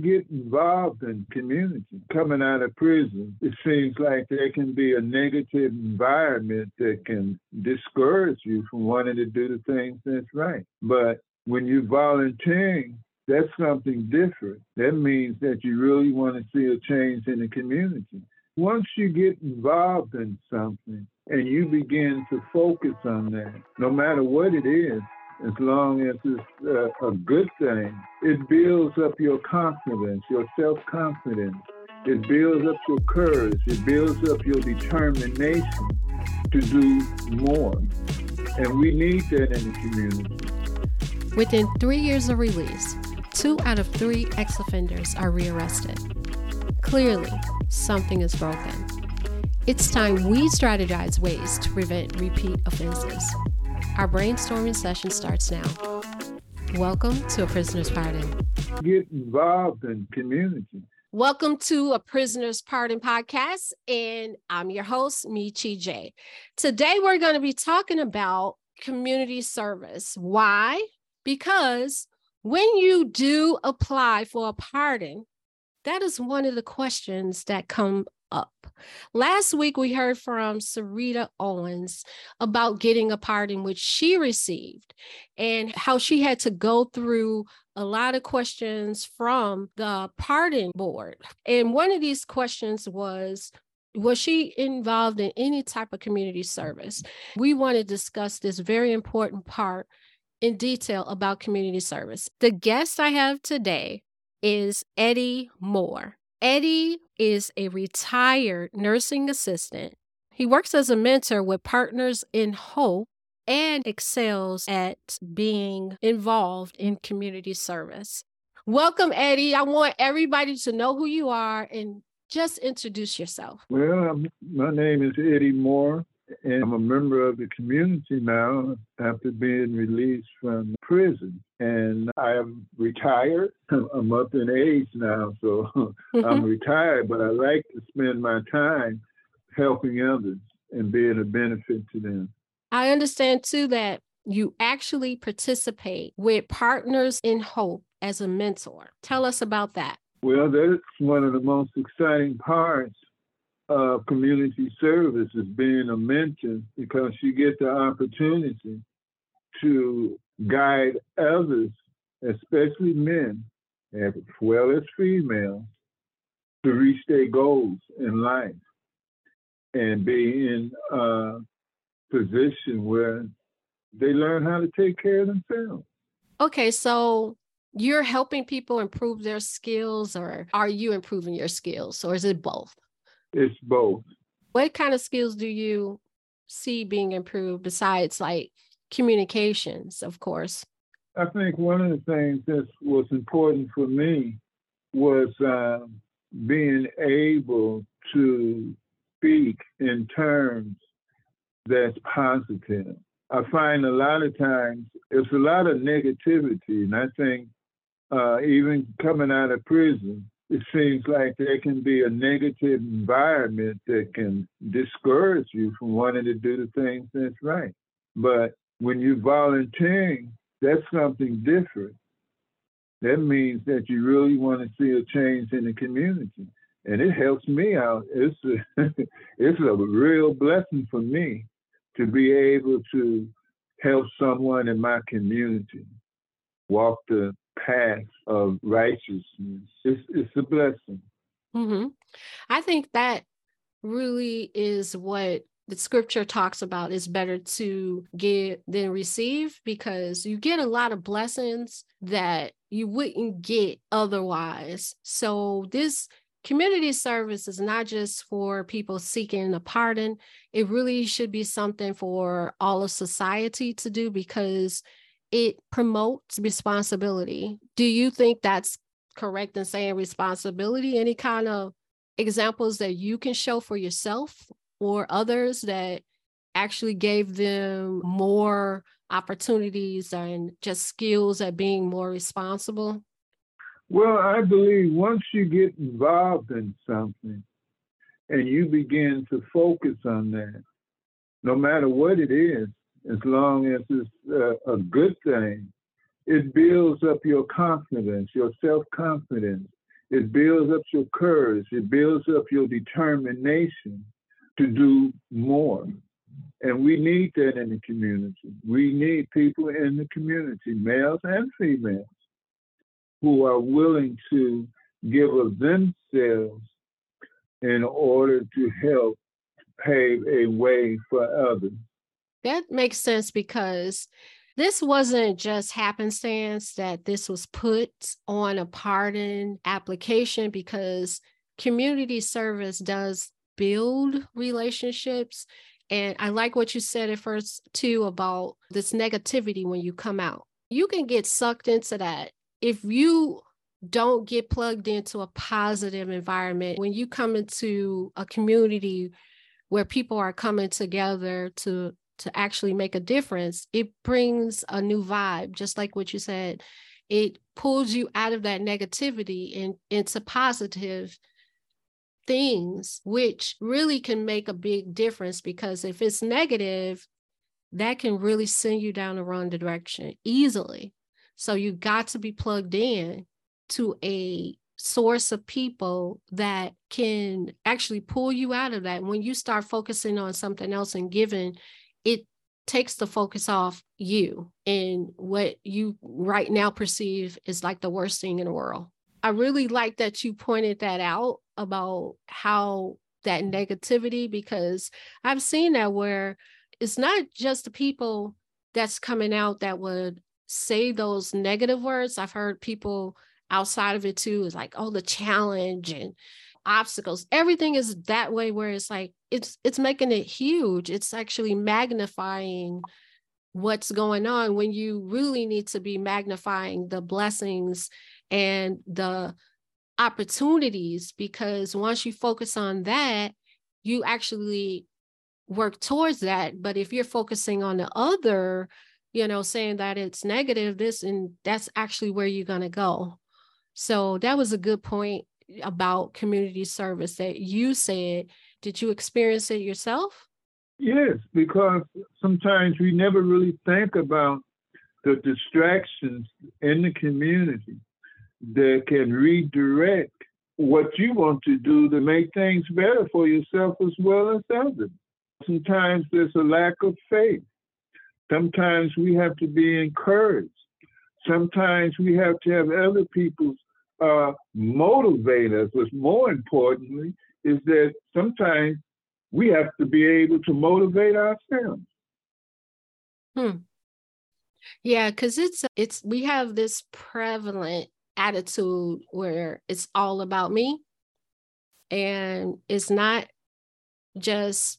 get involved in community. Coming out of prison, it seems like there can be a negative environment that can discourage you from wanting to do the things that's right. But when you're volunteering, that's something different. That means that you really want to see a change in the community. Once you get involved in something and you begin to focus on that, no matter what it is, as long as it's uh, a good thing, it builds up your confidence, your self confidence. It builds up your courage. It builds up your determination to do more. And we need that in the community. Within three years of release, two out of three ex offenders are rearrested. Clearly, something is broken. It's time we strategize ways to prevent repeat offenses. Our brainstorming session starts now. Welcome to A Prisoner's Pardon. Get involved in community. Welcome to A Prisoner's Pardon podcast, and I'm your host, Michi J. Today, we're going to be talking about community service. Why? Because when you do apply for a pardon, that is one of the questions that come up. Last week, we heard from Sarita Owens about getting a pardon, which she received, and how she had to go through a lot of questions from the pardon board. And one of these questions was, was she involved in any type of community service? We want to discuss this very important part in detail about community service. The guest I have today is Eddie Moore. Eddie is a retired nursing assistant. He works as a mentor with Partners in Hope and excels at being involved in community service. Welcome, Eddie. I want everybody to know who you are and just introduce yourself. Well, my name is Eddie Moore and I'm a member of the community now after being released from prison. And I am retired. I'm up in age now, so I'm retired, but I like to spend my time helping others and being a benefit to them. I understand too that you actually participate with Partners in Hope as a mentor. Tell us about that. Well, that's one of the most exciting parts of community service as being a mentor because you get the opportunity to guide others, especially men, as well as females, to reach their goals in life and be in a position where they learn how to take care of themselves. Okay, so you're helping people improve their skills, or are you improving your skills, or is it both? It's both. What kind of skills do you see being improved besides like communications, of course? I think one of the things that was important for me was uh, being able to speak in terms that's positive. I find a lot of times it's a lot of negativity, and I think uh, even coming out of prison, it seems like there can be a negative environment that can discourage you from wanting to do the things that's right. But when you're volunteering, that's something different. That means that you really want to see a change in the community. And it helps me out. It's a, it's a real blessing for me to be able to help someone in my community walk the path of righteousness. It's, it's a blessing. Mm-hmm. I think that really is what the scripture talks about is better to give than receive because you get a lot of blessings that you wouldn't get otherwise. So this community service is not just for people seeking a pardon. It really should be something for all of society to do because it promotes responsibility. Do you think that's correct in saying responsibility? Any kind of examples that you can show for yourself or others that actually gave them more opportunities and just skills at being more responsible? Well, I believe once you get involved in something and you begin to focus on that, no matter what it is, as long as it's uh, a good thing, it builds up your confidence, your self confidence. It builds up your courage. It builds up your determination to do more. And we need that in the community. We need people in the community, males and females, who are willing to give of themselves in order to help pave a way for others. That makes sense because this wasn't just happenstance that this was put on a pardon application because community service does build relationships. And I like what you said at first, too, about this negativity when you come out. You can get sucked into that if you don't get plugged into a positive environment. When you come into a community where people are coming together to to actually make a difference, it brings a new vibe, just like what you said. It pulls you out of that negativity and into positive things, which really can make a big difference because if it's negative, that can really send you down the wrong direction easily. So you got to be plugged in to a source of people that can actually pull you out of that. When you start focusing on something else and giving, it takes the focus off you and what you right now perceive is like the worst thing in the world. I really like that you pointed that out about how that negativity, because I've seen that where it's not just the people that's coming out that would say those negative words. I've heard people outside of it too is like, oh, the challenge and obstacles. Everything is that way where it's like it's it's making it huge. It's actually magnifying what's going on when you really need to be magnifying the blessings and the opportunities because once you focus on that, you actually work towards that. But if you're focusing on the other, you know, saying that it's negative, this and that's actually where you're going to go. So that was a good point about community service that you said. Did you experience it yourself? Yes, because sometimes we never really think about the distractions in the community that can redirect what you want to do to make things better for yourself as well as others. Sometimes there's a lack of faith. Sometimes we have to be encouraged. Sometimes we have to have other people's uh, motivate us, but more importantly, is that sometimes we have to be able to motivate ourselves. Hmm. Yeah, because it's it's we have this prevalent attitude where it's all about me, and it's not just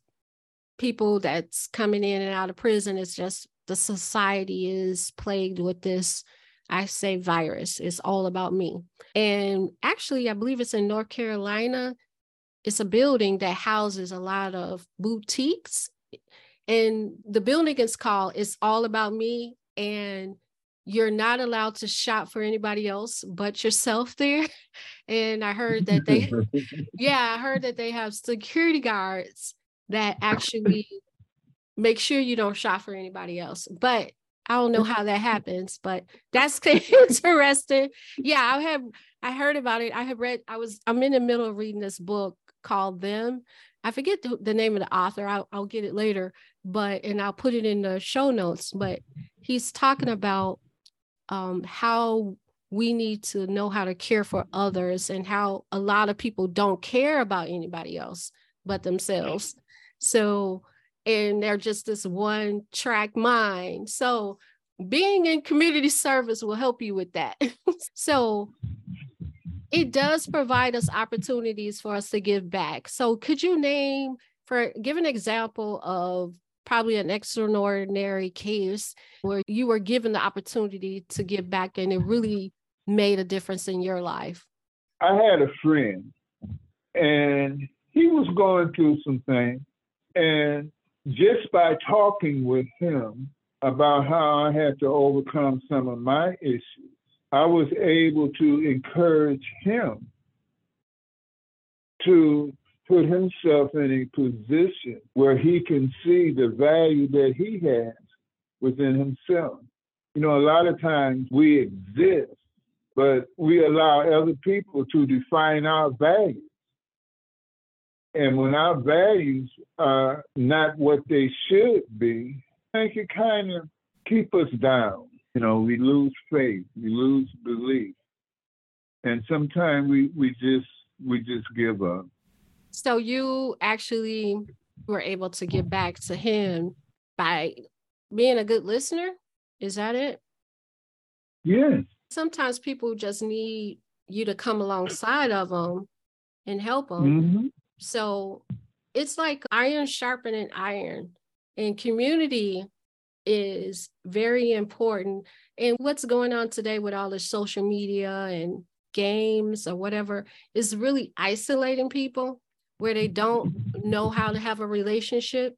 people that's coming in and out of prison. It's just the society is plagued with this I say virus. It's all about me. And actually, I believe it's in North Carolina. It's a building that houses a lot of boutiques. And the building is called It's All About Me. And you're not allowed to shop for anybody else but yourself there. And I heard that they, yeah, I heard that they have security guards that actually make sure you don't shop for anybody else. But I don't know how that happens, but that's interesting. Yeah, I have I heard about it. I have read. I was I'm in the middle of reading this book called Them. I forget the, the name of the author. I'll, I'll get it later, but and I'll put it in the show notes. But he's talking about um, how we need to know how to care for others and how a lot of people don't care about anybody else but themselves. So and they're just this one track mind. So being in community service will help you with that. so it does provide us opportunities for us to give back. So could you name for give an example of probably an extraordinary case where you were given the opportunity to give back and it really made a difference in your life? I had a friend and he was going through some things and just by talking with him about how I had to overcome some of my issues, I was able to encourage him to put himself in a position where he can see the value that he has within himself. You know, a lot of times we exist, but we allow other people to define our values. And when our values are not what they should be, I think it kind of keep us down. You know, we lose faith, we lose belief. And sometimes we, we just we just give up. So you actually were able to get back to him by being a good listener? Is that it? Yes. Sometimes people just need you to come alongside of them and help them. Mm-hmm. So it's like iron sharpening iron, and community is very important. And what's going on today with all the social media and games or whatever is really isolating people where they don't know how to have a relationship.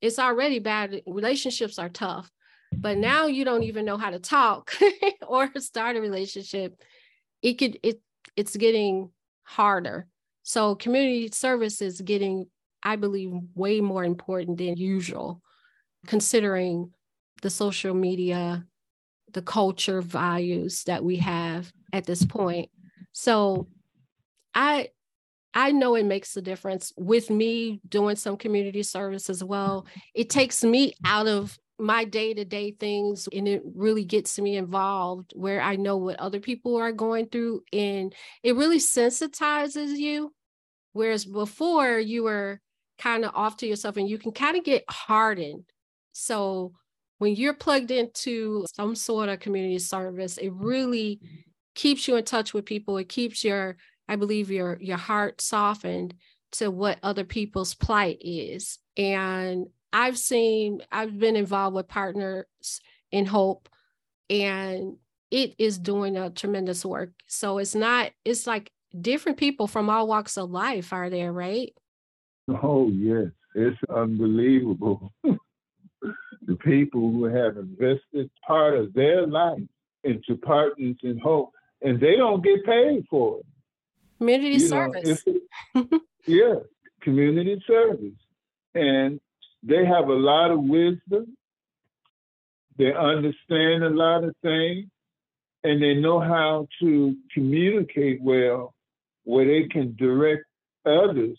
It's already bad. Relationships are tough, but now you don't even know how to talk or start a relationship. It could it it's getting harder. So community service is getting, I believe, way more important than usual, considering the social media, the culture values that we have at this point. So I I know it makes a difference with me doing some community service as well. It takes me out of my day-to-day things and it really gets me involved where I know what other people are going through and it really sensitizes you whereas before you were kind of off to yourself and you can kind of get hardened. So when you're plugged into some sort of community service, it really keeps you in touch with people. It keeps your, I believe, your your heart softened to what other people's plight is. And I've seen, I've been involved with partners in hope, and it is doing a tremendous work. So it's not, it's like different people from all walks of life are there, right? Oh yes, it's unbelievable. the people who have invested part of their life into Partners in Hope and they don't get paid for it. Community you service. Know, yeah, community service. And they have a lot of wisdom. They understand a lot of things and they know how to communicate well where they can direct others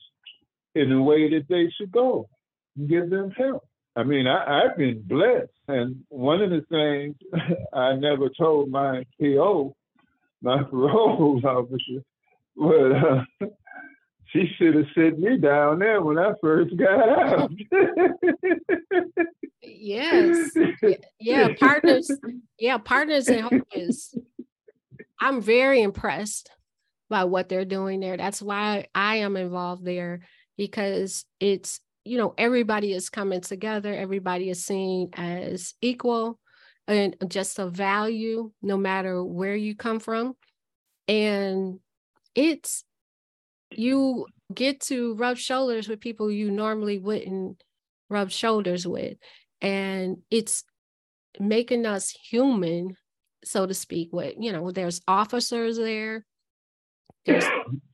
in the way that they should go and give them help. I mean, I, have been blessed. And one of the things I never told my PO my parole officer, but uh, she should have set me down there when I first got out. yes. Yeah, partners. Yeah, partners hope is I'm very impressed by what they're doing there. That's why I am involved there because it's, you know, everybody is coming together, everybody is seen as equal and just a value no matter where you come from. And it's you get to rub shoulders with people you normally wouldn't rub shoulders with. And it's making us human so to speak with you know there's officers there there's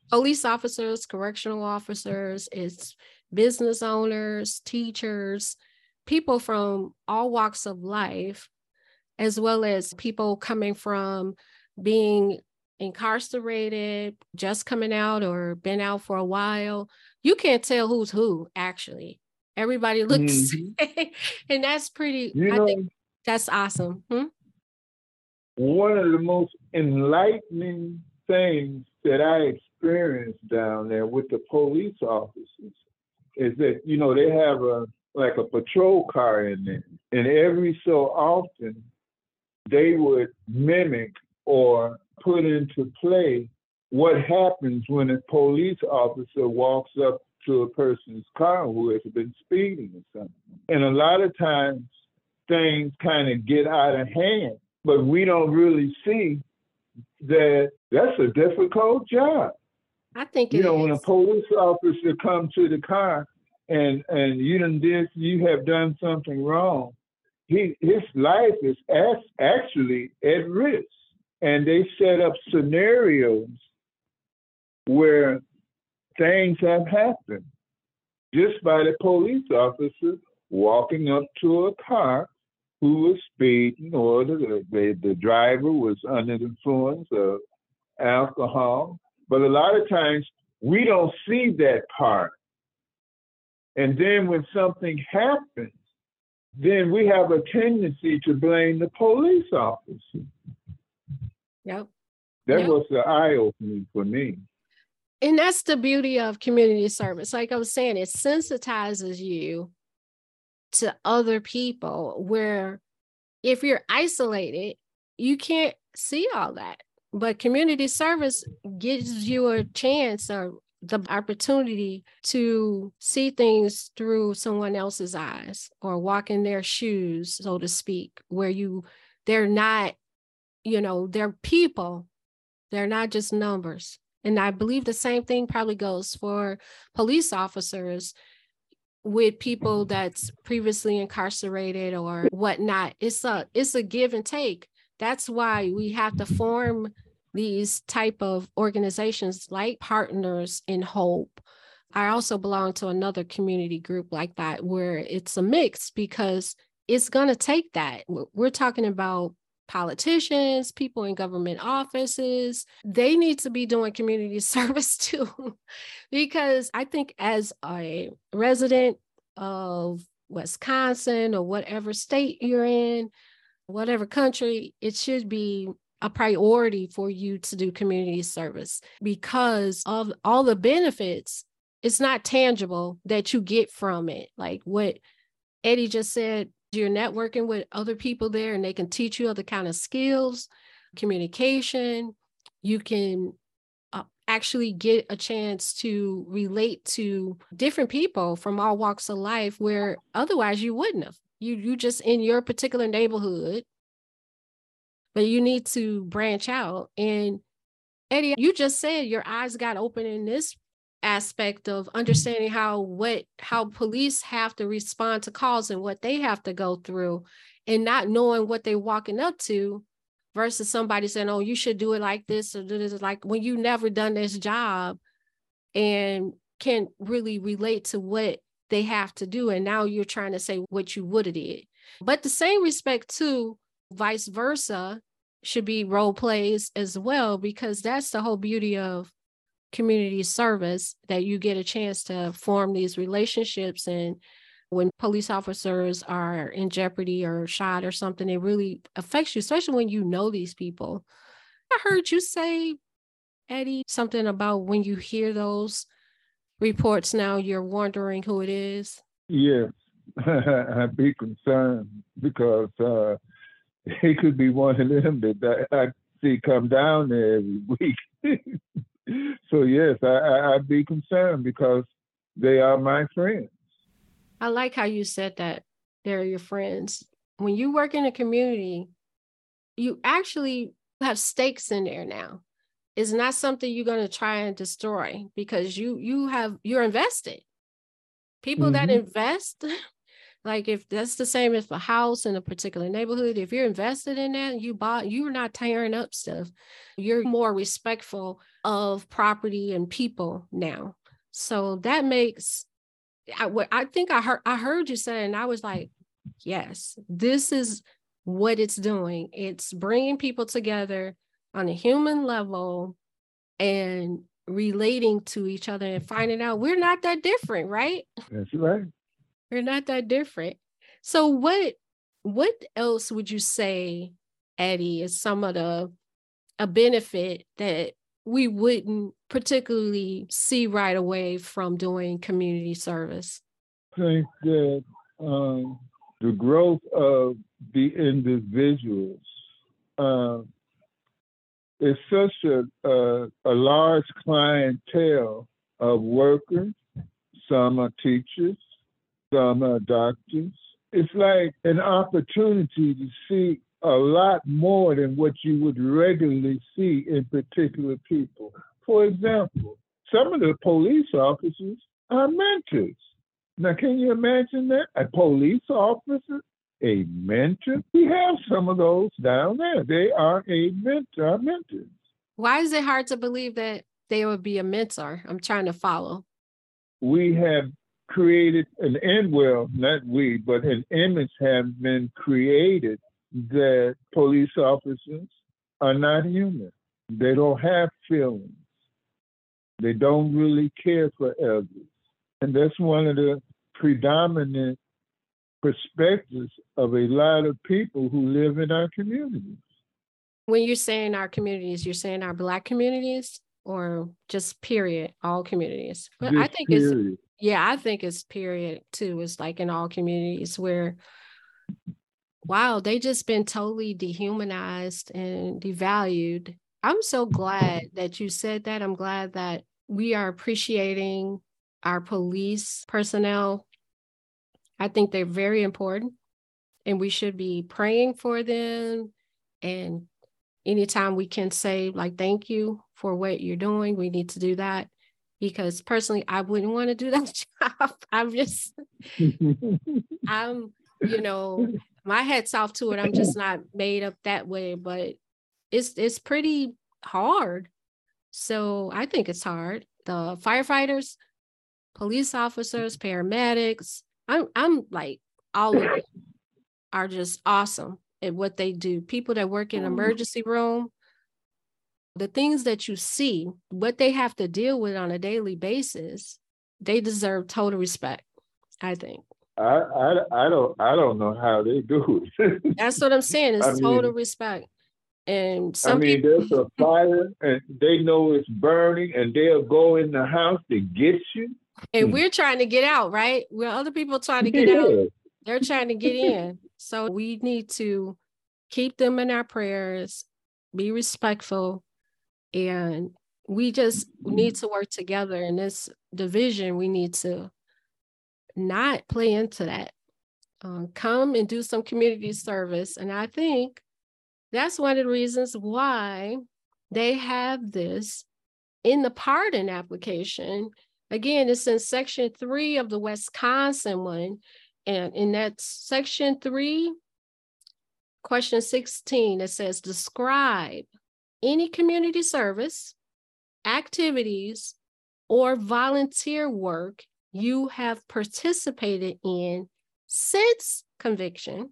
police officers correctional officers it's business owners teachers people from all walks of life as well as people coming from being incarcerated, just coming out, or been out for a while. You can't tell who's who, actually. Everybody looks, mm-hmm. and that's pretty, you I know, think that's awesome. Hmm? One of the most enlightening things that I experienced down there with the police officers is that, you know, they have a like a patrol car in there. And every so often, they would mimic or put into play what happens when a police officer walks up to a person's car who has been speeding or something. And a lot of times things kind of get out of hand, but we don't really see that that's a difficult job. I think you know is. when a police officer comes to the car and and you done this, you have done something wrong he his life is as, actually at risk. And they set up scenarios where things have happened just by the police officer walking up to a car who was speeding or the, the, the driver was under the influence of alcohol. But a lot of times we don't see that part. And then when something happens, then we have a tendency to blame the police officer. Yep. That yep. was the eye opening for me. And that's the beauty of community service. Like I was saying, it sensitizes you to other people where if you're isolated, you can't see all that. But community service gives you a chance or the opportunity to see things through someone else's eyes or walk in their shoes, so to speak, where you they're not, you know, they're people. They're not just numbers. And I believe the same thing probably goes for police officers with people that's previously incarcerated or whatnot. It's a it's a give and take. That's why we have to form these type of organizations like Partners in Hope. I also belong to another community group like that where it's a mix because it's going to take that. We're talking about politicians, people in government offices, they need to be doing community service too. because I think as a resident of Wisconsin or whatever state you're in, whatever country, it should be a priority for you to do community service because of all the benefits. It's not tangible that you get from it. Like what Eddie just said, you're networking with other people there and they can teach you other kind of skills, communication. You can uh, actually get a chance to relate to different people from all walks of life where otherwise you wouldn't have. You you just in your particular neighborhood but you need to branch out. And Eddie, you just said your eyes got open in this aspect of understanding how what how police have to respond to calls and what they have to go through and not knowing what they're walking up to versus somebody saying oh you should do it like this or do this like when you never done this job and can really relate to what they have to do and now you're trying to say what you would have did. But the same respect too vice versa should be role plays as well because that's the whole beauty of community service that you get a chance to form these relationships. And when police officers are in jeopardy or shot or something it really affects you especially when you know these people. I heard you say eddie something about when you hear those reports now you're wondering who it is? Yes i'd be concerned because uh, he could be one of them that I see come down there every week. so yes, I, I, I'd be concerned because they are my friends. I like how you said that they're your friends. When you work in a community, you actually have stakes in there now. It's not something you're going to try and destroy because you you have you're invested. People mm-hmm. that invest like if that's the same as a house in a particular neighborhood, if you're invested in that, you bought, you're not tearing up stuff. You're more respectful of property and people now. So that makes I, I think I heard I heard you say, and I was like, yes, this is what it's doing. It's bringing people together on a human level and relating to each other and finding out we're not that different, right? That's right. You're not that different. So what what else would you say, Eddie, is some of the a benefit that we wouldn't particularly see right away from doing community service? I think that um, the growth of the individuals uh, is such a, a, a large clientele of workers. Some are teachers, uh, doctors. It's like an opportunity to see a lot more than what you would regularly see in particular people. For example, some of the police officers are mentors. Now, can you imagine that? A police officer, a mentor? We have some of those down there. They are a mentor, mentors. Why is it hard to believe that they would be a mentor? I'm trying to follow. We have created an and well, not we, but an image have been created that police officers are not human. They don't have feelings. They don't really care for others. And that's one of the predominant perspectives of a lot of people who live in our communities. When you're saying our communities, you're saying our Black communities or just period, all communities? But I think period. it's, yeah, I think it's period too. It's like in all communities where, wow, they just been totally dehumanized and devalued. I'm so glad that you said that. I'm glad that we are appreciating our police personnel. I think they're very important and we should be praying for them. And anytime we can say, like, thank you for what you're doing, we need to do that. Because personally, I wouldn't want to do that job. I'm just, I'm, you know, my head's off to it. I'm just not made up that way, but it's it's pretty hard. So I think it's hard. The firefighters, police officers, paramedics. I'm I'm like all of them are just awesome at what they do. People that work in emergency room, the things that you see, what they have to deal with on a daily basis, they deserve total respect. I think. I I, I don't I don't know how they do it. That's what I'm saying. It's I total mean, respect. And some I mean, people... there's a fire and they know it's burning and they'll go in the house to get you. And hmm. we're trying to get out, right? Where other people trying to get yeah. out, they're trying to get in. So we need to keep them in our prayers, be respectful, and we just need to work together in this division. We need to not play into that. Um, come and do some community service. And I think that's one of the reasons why they have this in the pardon application. Again, it's in section three of the Wisconsin one. And in that section three, question 16, it says describe any community service, activities, or volunteer work you have participated in since conviction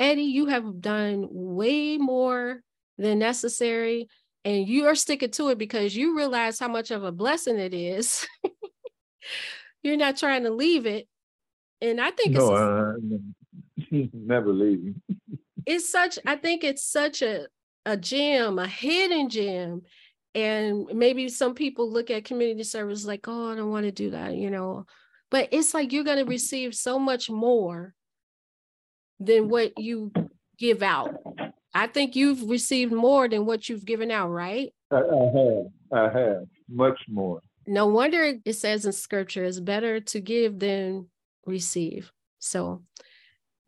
Eddie, you have done way more than necessary. And you are sticking to it because you realize how much of a blessing it is. You're not trying to leave it. And I think no, it's uh, never leaving. it's such, I think it's such a, a gem, a hidden gem. And maybe some people look at community service like, oh, I don't want to do that, you know. But it's like you're going to receive so much more than what you give out. I think you've received more than what you've given out, right? I, I have. I have much more. No wonder it says in scripture it's better to give than receive. So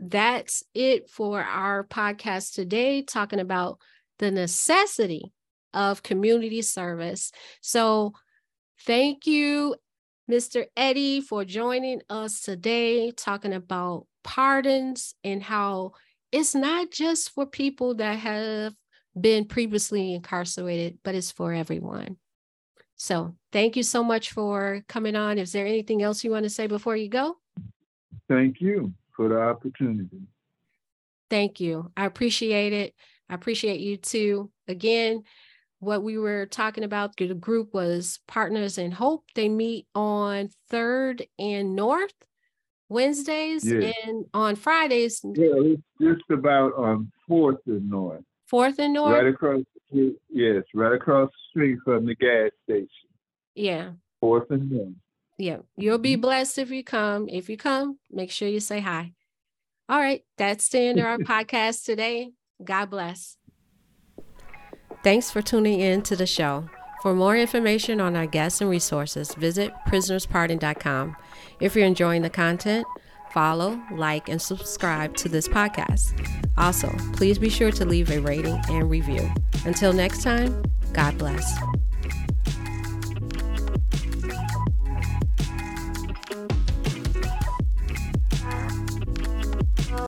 that's it for our podcast today, talking about the necessity of community service. So thank you, Mr. Eddie, for joining us today, talking about pardons and how it's not just for people that have been previously incarcerated, but it's for everyone. So thank you so much for coming on. Is there anything else you want to say before you go? Thank you for the opportunity. Thank you. I appreciate it. I appreciate you too. Again, what we were talking about, the group was Partners in Hope. They meet on 3rd and North Wednesdays and on Fridays. Yeah, it's just about on Fourth and North. Fourth and North. Right across. The street. Yes, right across the street from the gas station. Yeah. Fourth and North. Yeah, you'll be mm-hmm. blessed if you come. If you come, make sure you say hi. All right, that's the end of our podcast today. God bless. Thanks for tuning in to the show. For more information on our guests and resources, visit prisonerspardon.com. If you're enjoying the content, follow, like, and subscribe to this podcast. Also, please be sure to leave a rating and review. Until next time, God bless.